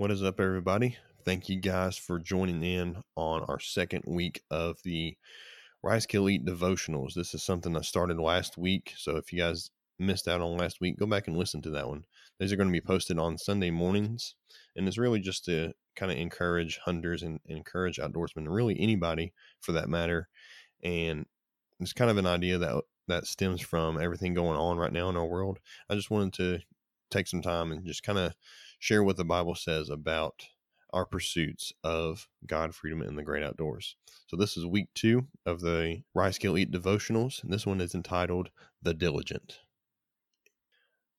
What is up, everybody? Thank you guys for joining in on our second week of the Rise Kill Eat devotionals. This is something I started last week. So if you guys missed out on last week, go back and listen to that one. These are going to be posted on Sunday mornings. And it's really just to kind of encourage hunters and encourage outdoorsmen, really anybody for that matter. And it's kind of an idea that that stems from everything going on right now in our world. I just wanted to take some time and just kind of share what the Bible says about our pursuits of God, freedom, and the great outdoors. So, this is week two of the Rise Kill Eat devotionals, and this one is entitled The Diligent.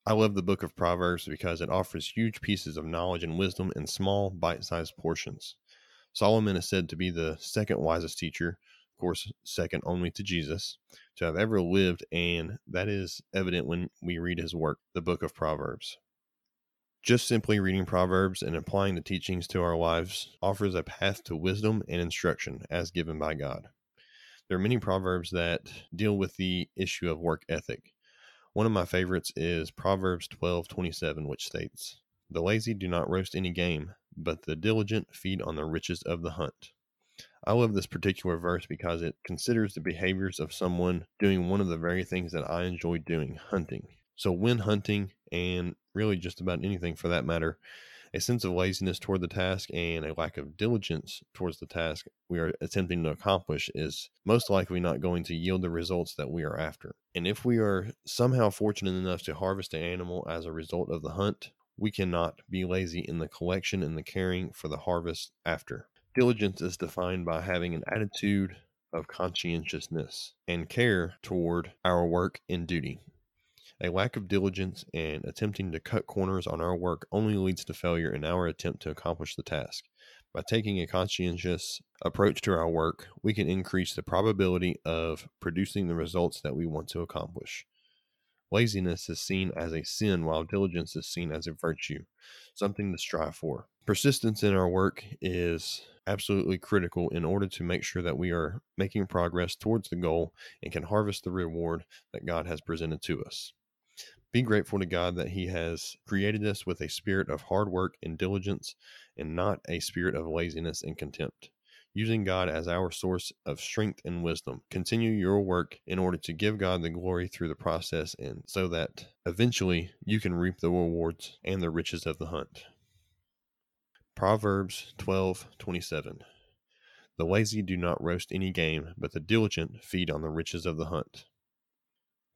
I love the book of Proverbs because it offers huge pieces of knowledge and wisdom in small, bite sized portions. Solomon is said to be the second wisest teacher, course, second only to Jesus, to have ever lived, and that is evident when we read his work, the book of Proverbs. Just simply reading Proverbs and applying the teachings to our lives offers a path to wisdom and instruction as given by God. There are many Proverbs that deal with the issue of work ethic. One of my favorites is Proverbs 12:27 which states, "The lazy do not roast any game, but the diligent feed on the riches of the hunt." I love this particular verse because it considers the behaviors of someone doing one of the very things that I enjoy doing, hunting. So, when hunting, and really just about anything for that matter, a sense of laziness toward the task and a lack of diligence towards the task we are attempting to accomplish is most likely not going to yield the results that we are after. And if we are somehow fortunate enough to harvest an animal as a result of the hunt, we cannot be lazy in the collection and the caring for the harvest after. Diligence is defined by having an attitude of conscientiousness and care toward our work and duty. A lack of diligence and attempting to cut corners on our work only leads to failure in our attempt to accomplish the task. By taking a conscientious approach to our work, we can increase the probability of producing the results that we want to accomplish. Laziness is seen as a sin, while diligence is seen as a virtue, something to strive for. Persistence in our work is absolutely critical in order to make sure that we are making progress towards the goal and can harvest the reward that God has presented to us. Be grateful to God that He has created us with a spirit of hard work and diligence and not a spirit of laziness and contempt. Using God as our source of strength and wisdom. Continue your work in order to give God the glory through the process and so that eventually you can reap the rewards and the riches of the hunt. Proverbs 12:27 The lazy do not roast any game, but the diligent feed on the riches of the hunt.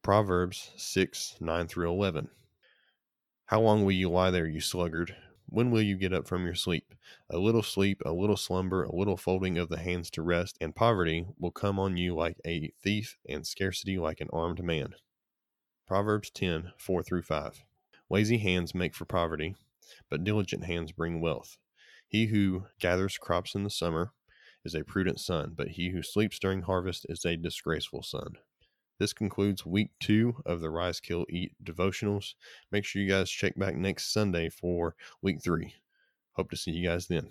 Proverbs 6 9 through 11. How long will you lie there, you sluggard? When will you get up from your sleep? A little sleep, a little slumber, a little folding of the hands to rest, and poverty will come on you like a thief, and scarcity like an armed man. Proverbs 10 4 through 5. Lazy hands make for poverty, but diligent hands bring wealth. He who gathers crops in the summer is a prudent son, but he who sleeps during harvest is a disgraceful son. This concludes week two of the Rise, Kill, Eat devotionals. Make sure you guys check back next Sunday for week three. Hope to see you guys then.